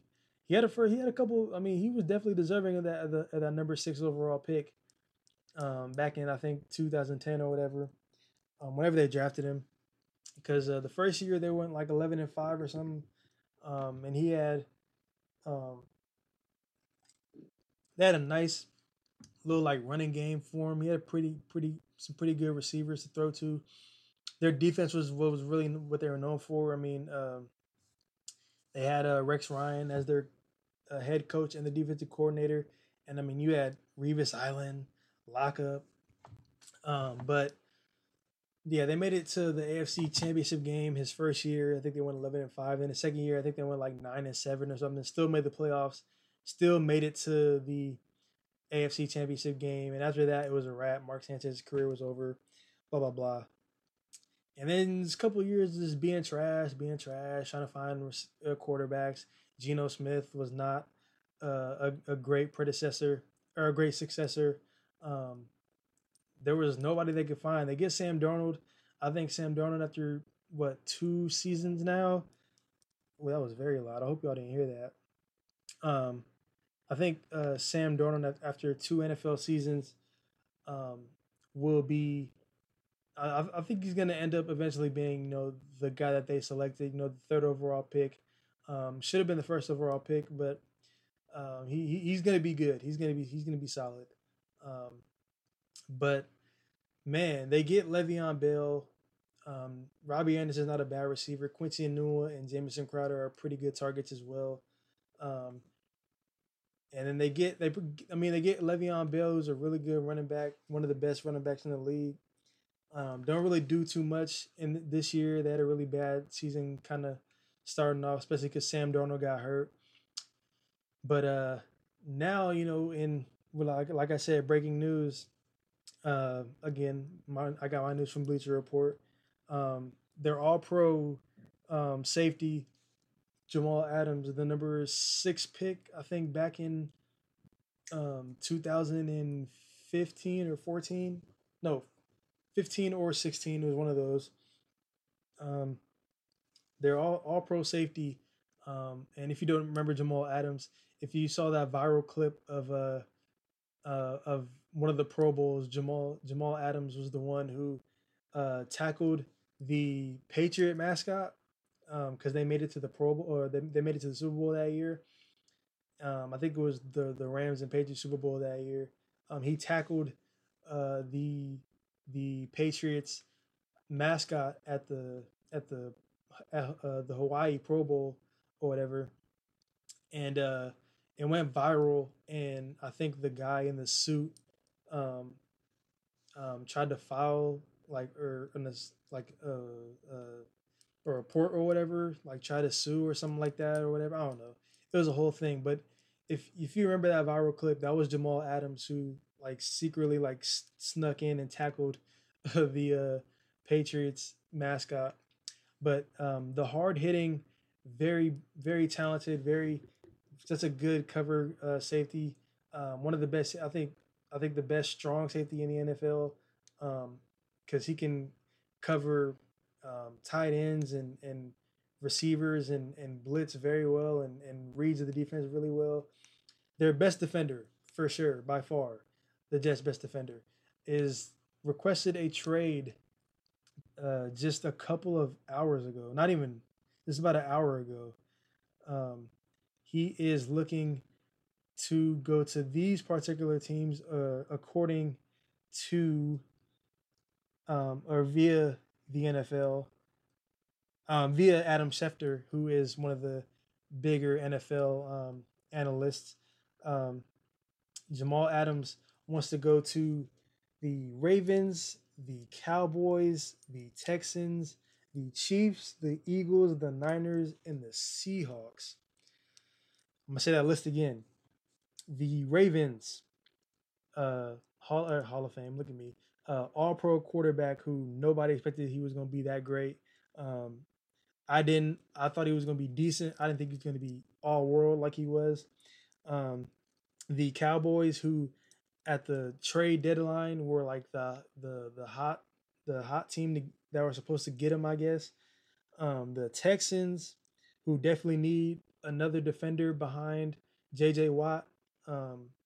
He had a first, he had a couple. I mean, he was definitely deserving of that of, the, of that number six overall pick um, back in I think 2010 or whatever, um, whenever they drafted him, because uh, the first year they went like 11 and five or something, um, and he had um, they had a nice little like running game for him. He had pretty pretty some pretty good receivers to throw to. Their defense was what was really what they were known for. I mean, um, they had uh, Rex Ryan as their uh, head coach and the defensive coordinator, and I mean you had Revis Island lockup. Um, but yeah, they made it to the AFC Championship game his first year. I think they went eleven and five. Then the second year, I think they went like nine and seven or something. Still made the playoffs. Still made it to the AFC Championship game. And after that, it was a wrap. Mark Sanchez's career was over. Blah blah blah. And then a couple years just being trash, being trash, trying to find uh, quarterbacks. Geno Smith was not uh, a, a great predecessor or a great successor um, there was nobody they could find. They get Sam Darnold. I think Sam Darnold after what two seasons now. Well, that was very loud. I hope y'all didn't hear that. Um, I think uh, Sam Darnold after two NFL seasons um, will be. I, I think he's going to end up eventually being, you know, the guy that they selected. You know, the third overall pick. Um, should have been the first overall pick, but um, he, he he's going to be good. He's going to be he's going to be solid. Um, but man, they get Le'Veon Bell. Um, Robbie Anderson is not a bad receiver. Quincy Enunwa and Jamison Crowder are pretty good targets as well. Um, and then they get they I mean they get Le'Veon Bell, who's a really good running back, one of the best running backs in the league. Um, don't really do too much in this year. They had a really bad season, kind of starting off, especially because Sam Darnold got hurt. But uh, now you know in like like I said, breaking news. Uh, again, my, I got my news from Bleacher Report. Um, they're all pro um, safety. Jamal Adams, the number six pick, I think back in um, 2015 or 14. No, 15 or 16 was one of those. Um, they're all all pro safety. Um, and if you don't remember Jamal Adams, if you saw that viral clip of uh uh, of one of the Pro Bowls, Jamal Jamal Adams was the one who uh, tackled the Patriot mascot because um, they made it to the Pro Bowl or they, they made it to the Super Bowl that year. Um, I think it was the the Rams and Patriots Super Bowl that year. Um, he tackled uh, the the Patriots mascot at the at the uh, the Hawaii Pro Bowl or whatever, and uh, it went viral, and I think the guy in the suit um, um, tried to file like or like uh, uh, a report or whatever, like try to sue or something like that or whatever. I don't know. It was a whole thing, but if if you remember that viral clip, that was Jamal Adams who like secretly like snuck in and tackled the uh, Patriots mascot. But um, the hard hitting, very very talented, very just a good cover uh, safety. Um, one of the best, I think. I think the best strong safety in the NFL because um, he can cover um, tight ends and and receivers and and blitz very well and and reads of the defense really well. Their best defender for sure by far, the Jets' best defender is requested a trade uh, just a couple of hours ago. Not even this is about an hour ago. Um, he is looking to go to these particular teams uh, according to um, or via the NFL, um, via Adam Schefter, who is one of the bigger NFL um, analysts. Um, Jamal Adams wants to go to the Ravens, the Cowboys, the Texans, the Chiefs, the Eagles, the Niners, and the Seahawks. I'm gonna say that list again. The Ravens, uh, Hall, uh, Hall of Fame. Look at me. Uh, all Pro quarterback who nobody expected he was gonna be that great. Um, I didn't. I thought he was gonna be decent. I didn't think he was gonna be all world like he was. Um, the Cowboys, who at the trade deadline were like the the the hot the hot team to, that were supposed to get him, I guess. Um, the Texans, who definitely need another defender behind J.J. Watt,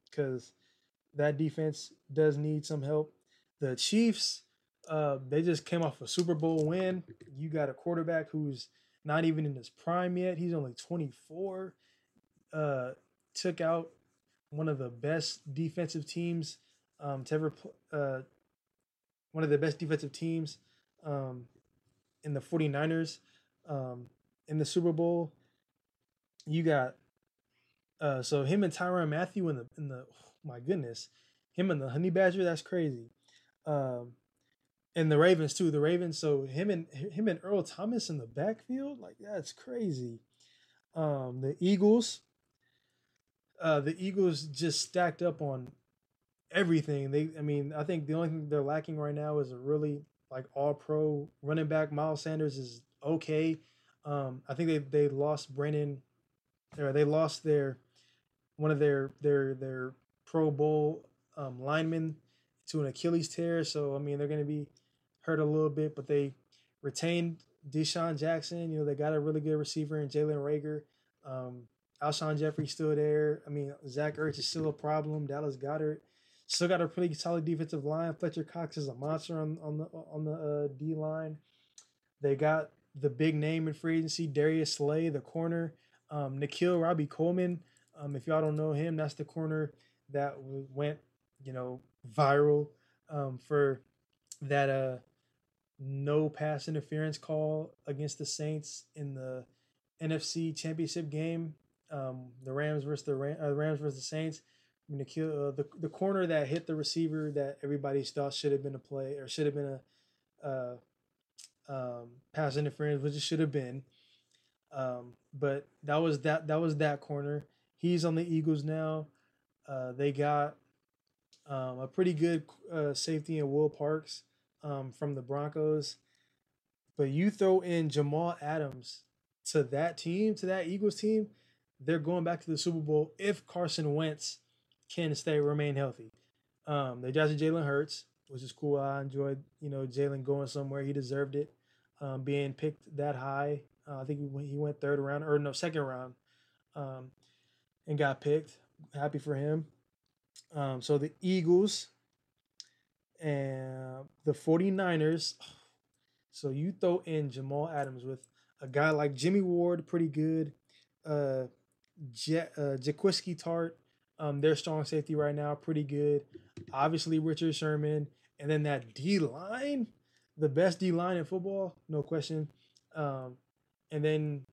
because um, that defense does need some help. The Chiefs, uh, they just came off a Super Bowl win. You got a quarterback who's not even in his prime yet. He's only 24. Uh, took out one of the best defensive teams um, to ever uh, one of the best defensive teams um, in the 49ers um, in the Super Bowl you got uh so him and Tyrann Mathieu in the in the oh my goodness, him and the Honey Badger, that's crazy. Um and the Ravens too. The Ravens, so him and him and Earl Thomas in the backfield, like that's crazy. Um the Eagles, uh the Eagles just stacked up on everything. They I mean, I think the only thing they're lacking right now is a really like all pro running back. Miles Sanders is okay. Um, I think they they lost Brandon or they lost their one of their their their Pro Bowl um, linemen to an Achilles tear. So I mean they're going to be hurt a little bit, but they retained DeSean Jackson. You know they got a really good receiver in Jalen Reagor. Um, Alshon Jeffery still there. I mean Zach Ertz is still a problem. Dallas Goedert still got a pretty solid defensive line. Fletcher Cox is a monster on on the on the uh, D line. They got the big name in free agency, Darius Slay, the corner. Um, Nickell Robey-Coleman, um, if y'all don't know him, that's the corner that went, you know, viral um, for that uh, no pass interference call against the Saints in the NFC Championship game. Um, the Rams versus the Ram, uh, Rams versus the Saints. Nickell, uh, the the corner that hit the receiver that everybody thought should have been a play or should have been a uh, um, pass interference, which it should have been. Um, but that was that that was that corner. He's on the Eagles now. Uh, they got um, a pretty good uh, safety in Will Parks um, from the Broncos. But you throw in Jamal Adams to that team, to that Eagles team, they're going back to the Super Bowl if Carson Wentz can stay remain healthy. Um, they drafted Jalen Hurts, which is cool. I enjoyed you know Jalen going somewhere. He deserved it, um, being picked that high uh, I think he went third round or no second round, um, and got picked. Happy for him. Um, so the Eagles and the 49ers. So you throw in Jamal Adams with a guy like Jimmy Ward, pretty good. Uh, Je- uh Jaquiski Tartt, um, their strong safety right now, pretty good. Obviously Richard Sherman, and then that D line, the best D line in football, no question. Um, and then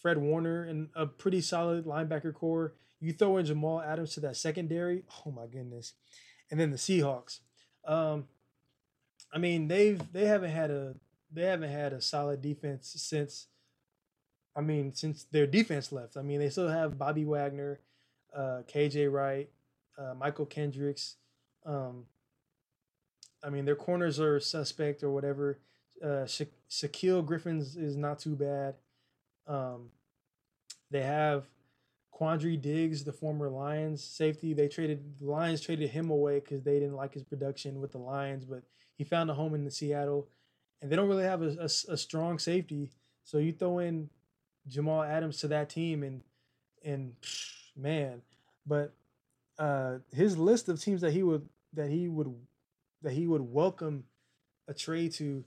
Fred Warner and a pretty solid linebacker corps. You throw in Jamal Adams to that secondary. Oh my goodness, and then the Seahawks. Um, I mean they've they haven't had a they haven't had a solid defense since. I mean, since their defense left. I mean, they still have Bobby Wagner, uh, KJ Wright, uh, Mychal Kendricks. Um, I mean, their corners are suspect or whatever. Uh, Sha- Shaquill Griffin's is not too bad. Um, they have Quandre Diggs, the former Lions safety. They traded the Lions traded him away because they didn't like his production with the Lions, but he found a home in the Seattle, and they don't really have a, a, a strong safety. So you throw in Jamal Adams to that team, and and man, but uh, his list of teams that he would that he would that he would welcome a trade to.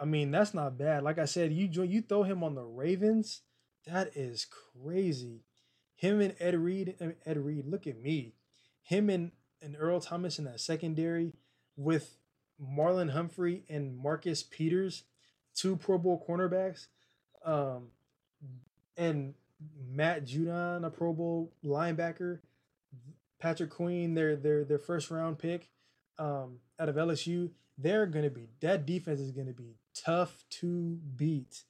I mean, that's not bad. Like I said, you join, you throw him on the Ravens, that is crazy. Him and Ed Reed, Ed Reed, look at me. Him and, and Earl Thomas in that secondary with Marlon Humphrey and Marcus Peters, two Pro Bowl cornerbacks, um, and Matt Judon, a Pro Bowl linebacker, Patrick Queen, their their their first round pick um, out of LSU. They're gonna be that defense is gonna be tough to beat.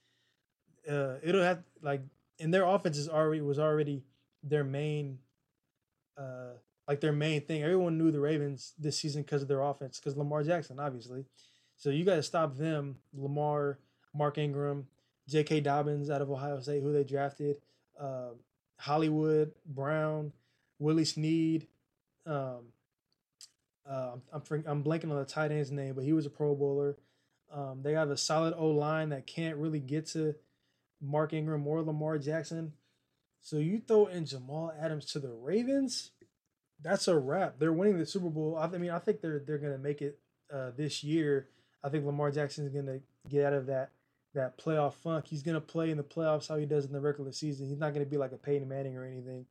Uh, it'll have like, and their offense is already was already their main, uh, like their main thing. Everyone knew the Ravens this season because of their offense, because Lamar Jackson, obviously. So you got to stop them. Lamar, Mark Ingram, J.K. Dobbins out of Ohio State, who they drafted, uh, Hollywood Brown, Willie Snead. Um, uh, I'm, I'm I'm blanking on the tight end's name, but he was a Pro Bowler. Um, they have a solid O line that can't really get to Mark Ingram or Lamar Jackson. So you throw in Jamal Adams to the Ravens, that's a wrap. They're winning the Super Bowl. I mean, I think they're they're gonna make it uh, this year. I think Lamar Jackson is gonna get out of that that playoff funk. He's gonna play in the playoffs how he does in the regular season. He's not gonna be like a Peyton Manning or anything.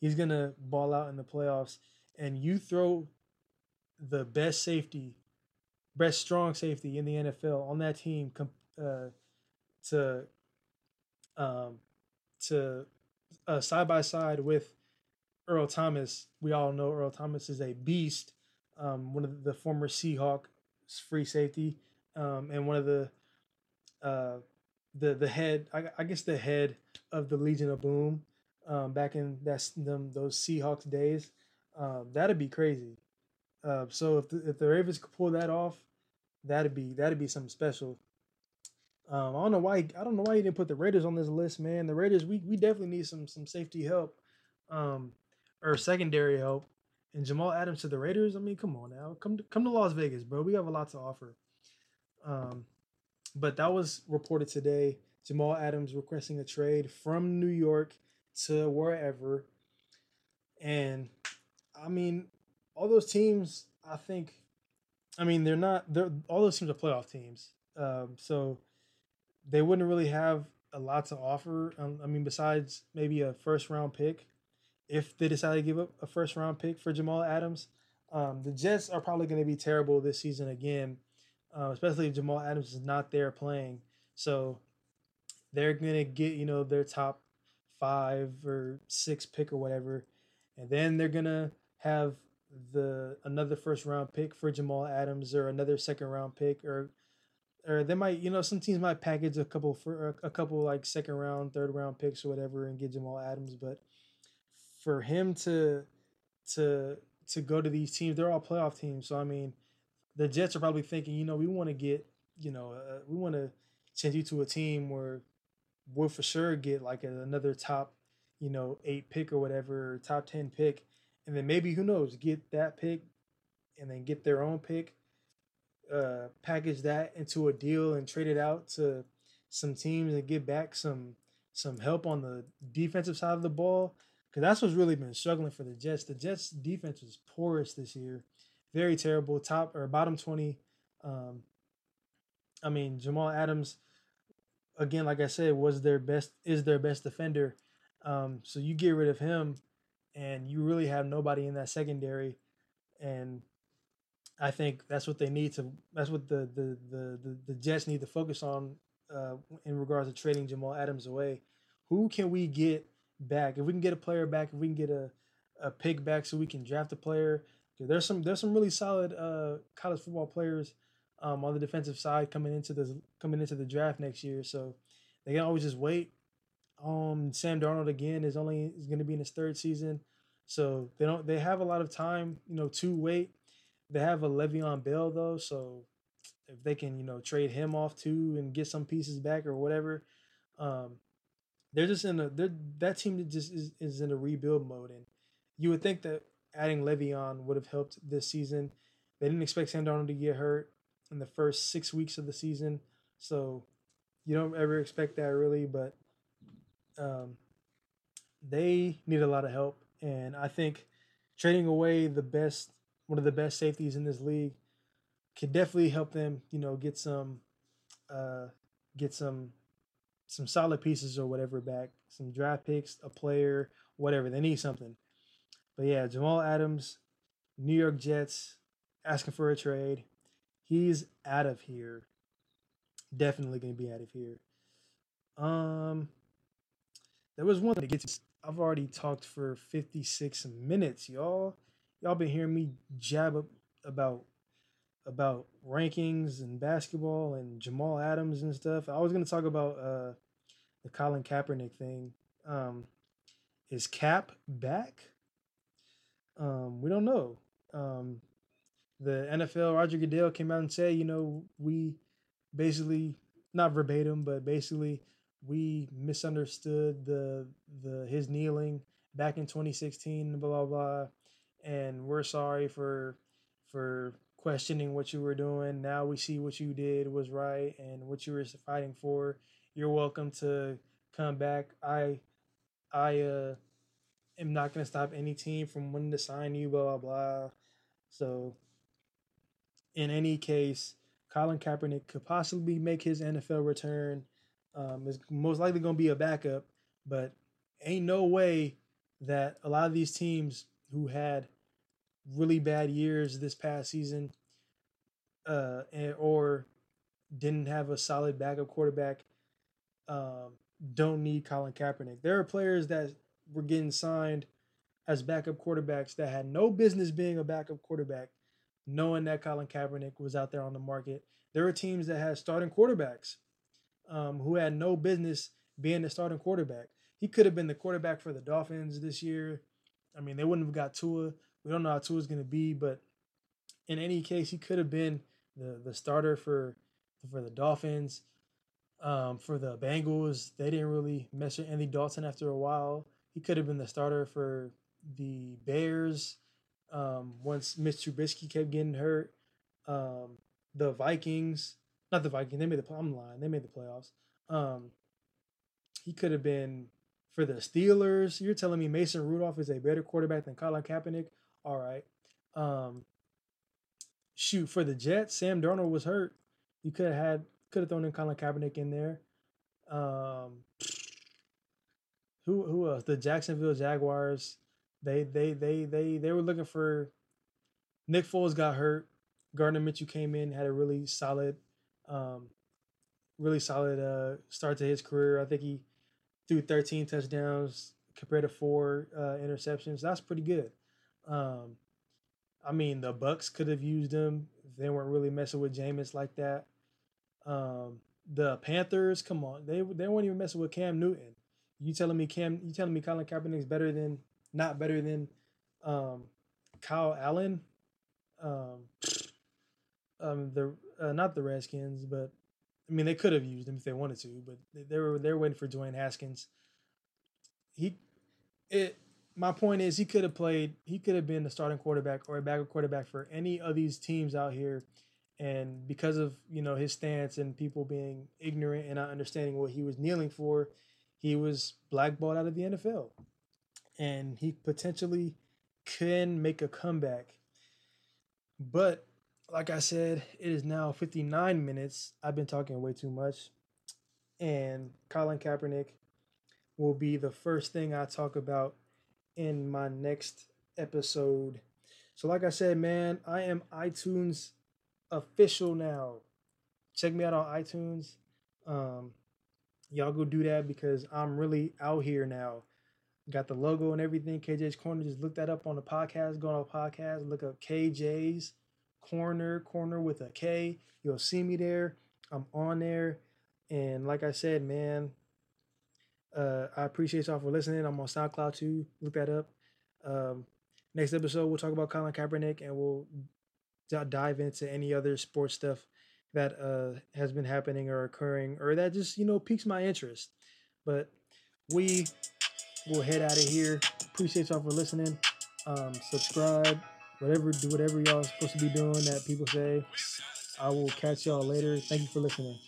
He's gonna ball out in the playoffs. And you throw the best safety, best strong safety in the NFL on that team uh, to um, to uh, side by side with Earl Thomas. We all know Earl Thomas is a beast, um, one of the former Seahawk free safety, um, and one of the uh, the the head, I, I, guess the head of the Legion of Boom, um, back in that's them those Seahawks days. Um, that'd be crazy. Uh, so if the, if the Ravens could pull that off, that'd be that'd be something special. Um, I don't know why I don't know why you didn't put the Raiders on this list, man. The Raiders we we definitely need some some safety help, um, or secondary help. And Jamal Adams to the Raiders. I mean, come on now, come to, come to Las Vegas, bro. We have a lot to offer. Um, but that was reported today. Jamal Adams requesting a trade from New York to wherever. And I mean, all those teams, I think, I mean, they're not. They're all those teams are playoff teams. Um, so they wouldn't really have a lot to offer. Um, I mean, besides maybe a first round pick, if they decide to give up a first round pick for Jamal Adams. Um, the Jets are probably going to be terrible this season again, uh, especially if Jamal Adams is not there playing. So they're going to get you know their top five or six pick or whatever, and then they're going to have the another first round pick for Jamal Adams or another second round pick or or they might you know some teams might package a couple for a couple like second round third round picks or whatever and get Jamal Adams but for him to to to go to these teams they're all playoff teams. So I mean the Jets are probably thinking you know we want to get you know uh, we want to send you to a team where we'll for sure get like another top you know eight pick or whatever top 10 pick and then maybe who knows, get that pick, and then get their own pick, uh, package that into a deal and trade it out to some teams and get back some some help on the defensive side of the ball. Because that's what's really been struggling for the Jets. The Jets defense was porous this year, very terrible. Top or bottom twenty. Um, I mean Jamal Adams, again, like I said, was their best is their best defender. Um, so you get rid of him and you really have nobody in that secondary. And I think that's what they need to. That's what the the the the, the Jets need to focus on uh, in regards to trading Jamal Adams away. Who can we get back, if we can get a player back, if we can get a, a pick back so we can draft a player, there's some there's some really solid uh, college football players um, on the defensive side coming into the coming into the draft next year. So they can always just wait. Um, Sam Darnold again is only is going to be in his third season, so they don't they have a lot of time, you know, to wait. They have a Le'Veon Bell though, so if they can, you know, trade him off too and get some pieces back or whatever, um, they're just in a they're that team just is, is in a rebuild mode, and you would think that adding Le'Veon would have helped this season. They didn't expect Sam Darnold to get hurt in the first six weeks of the season, so you don't ever expect that really. But um, they need a lot of help, and I think trading away the best, one of the best safeties in this league, could definitely help them. You know, get some, uh, get some, some solid pieces or whatever back, some draft picks, a player, whatever. They need something. But yeah, Jamal Adams, New York Jets, asking for a trade. He's out of here. Definitely going to be out of here. Um, there was one to get to. I've already talked for 56 minutes, y'all. Y'all been hearing me jab up about about rankings and basketball and Jamal Adams and stuff. I was gonna talk about uh the Colin Kaepernick thing. Um, is Cap back? Um, we don't know. Um, the NFL, Roger Goodell came out and said, you know, we basically not verbatim, but basically we misunderstood the the his kneeling back in 2016, blah blah blah, and we're sorry for for questioning what you were doing. Now we see what you did was right and what you were fighting for. You're welcome to come back. I I uh am not going to stop any team from wanting to sign you, blah, blah, blah. So, in any case, Colin Kaepernick could possibly make his NFL return. Um, is most likely going to be a backup, but ain't no way that a lot of these teams who had really bad years this past season uh, and, or didn't have a solid backup quarterback um, don't need Colin Kaepernick. There are players that were getting signed as backup quarterbacks that had no business being a backup quarterback, knowing that Colin Kaepernick was out there on the market. There are teams that had starting quarterbacks um, who had no business being the starting quarterback. He could have been the quarterback for the Dolphins this year. I mean, they wouldn't have got Tua. We don't know how Tua's going to be, but in any case, he could have been the the starter for for the Dolphins. Um, for the Bengals, they didn't really mess with Andy Dalton after a while he could have been the starter for the Bears um, once Mitch Trubisky kept getting hurt. Um, the Vikings, not the Vikings, they made the I'm line. They made the playoffs. Um, he could have been for the Steelers. You're telling me Mason Rudolph is a better quarterback than Colin Kaepernick? All right. Um, shoot for the Jets, Sam Darnold was hurt. You could have had could have thrown in Colin Kaepernick in there. Um, who who else? The Jacksonville Jaguars. They they they they they were looking for. Nick Foles got hurt. Gardner Minshew came in, had a really solid, um, really solid uh, start to his career. I think he threw 13 touchdowns compared to four uh, interceptions. That's pretty good. Um, I mean, the Bucs could have used him they weren't really messing with Jameis like that. Um, the Panthers, come on, they they weren't even messing with Cam Newton. You telling me Cam? You telling me Colin Kaepernick's better than not better than um, Kyle Allen? Um, um, the uh, not the Redskins, but I mean they could have used him if they wanted to, but they, they were they're waiting for Dwayne Haskins. He, it. My point is he could have played. He could have been the starting quarterback or a backup quarterback for any of these teams out here, and because of you know his stance and people being ignorant and not understanding what he was kneeling for, he was blackballed out of the NFL. And he potentially can make a comeback. But like I said, it is now 59 minutes. I've been talking way too much. And Colin Kaepernick will be the first thing I talk about in my next episode. So, like I said, man, I am iTunes official now. Check me out on iTunes. Um, y'all go do that because I'm really out here now. got the logo and everything. KJ's Korner. Just look that up on the podcast. Go on the podcast. Look up KJ's Corner. Corner with a K. You'll see me there. I'm on there. And like I said, man, uh, I appreciate y'all for listening. I'm on SoundCloud too. Look that up. Um, next episode, we'll talk about Colin Kaepernick and we'll d- dive into any other sports stuff that uh, has been happening or occurring or that just, you know, piques my interest. But we will head out of here. Appreciate y'all for listening. Um, subscribe, whatever, do whatever y'all supposed to be doing that people say. I will catch y'all later. Thank you for listening.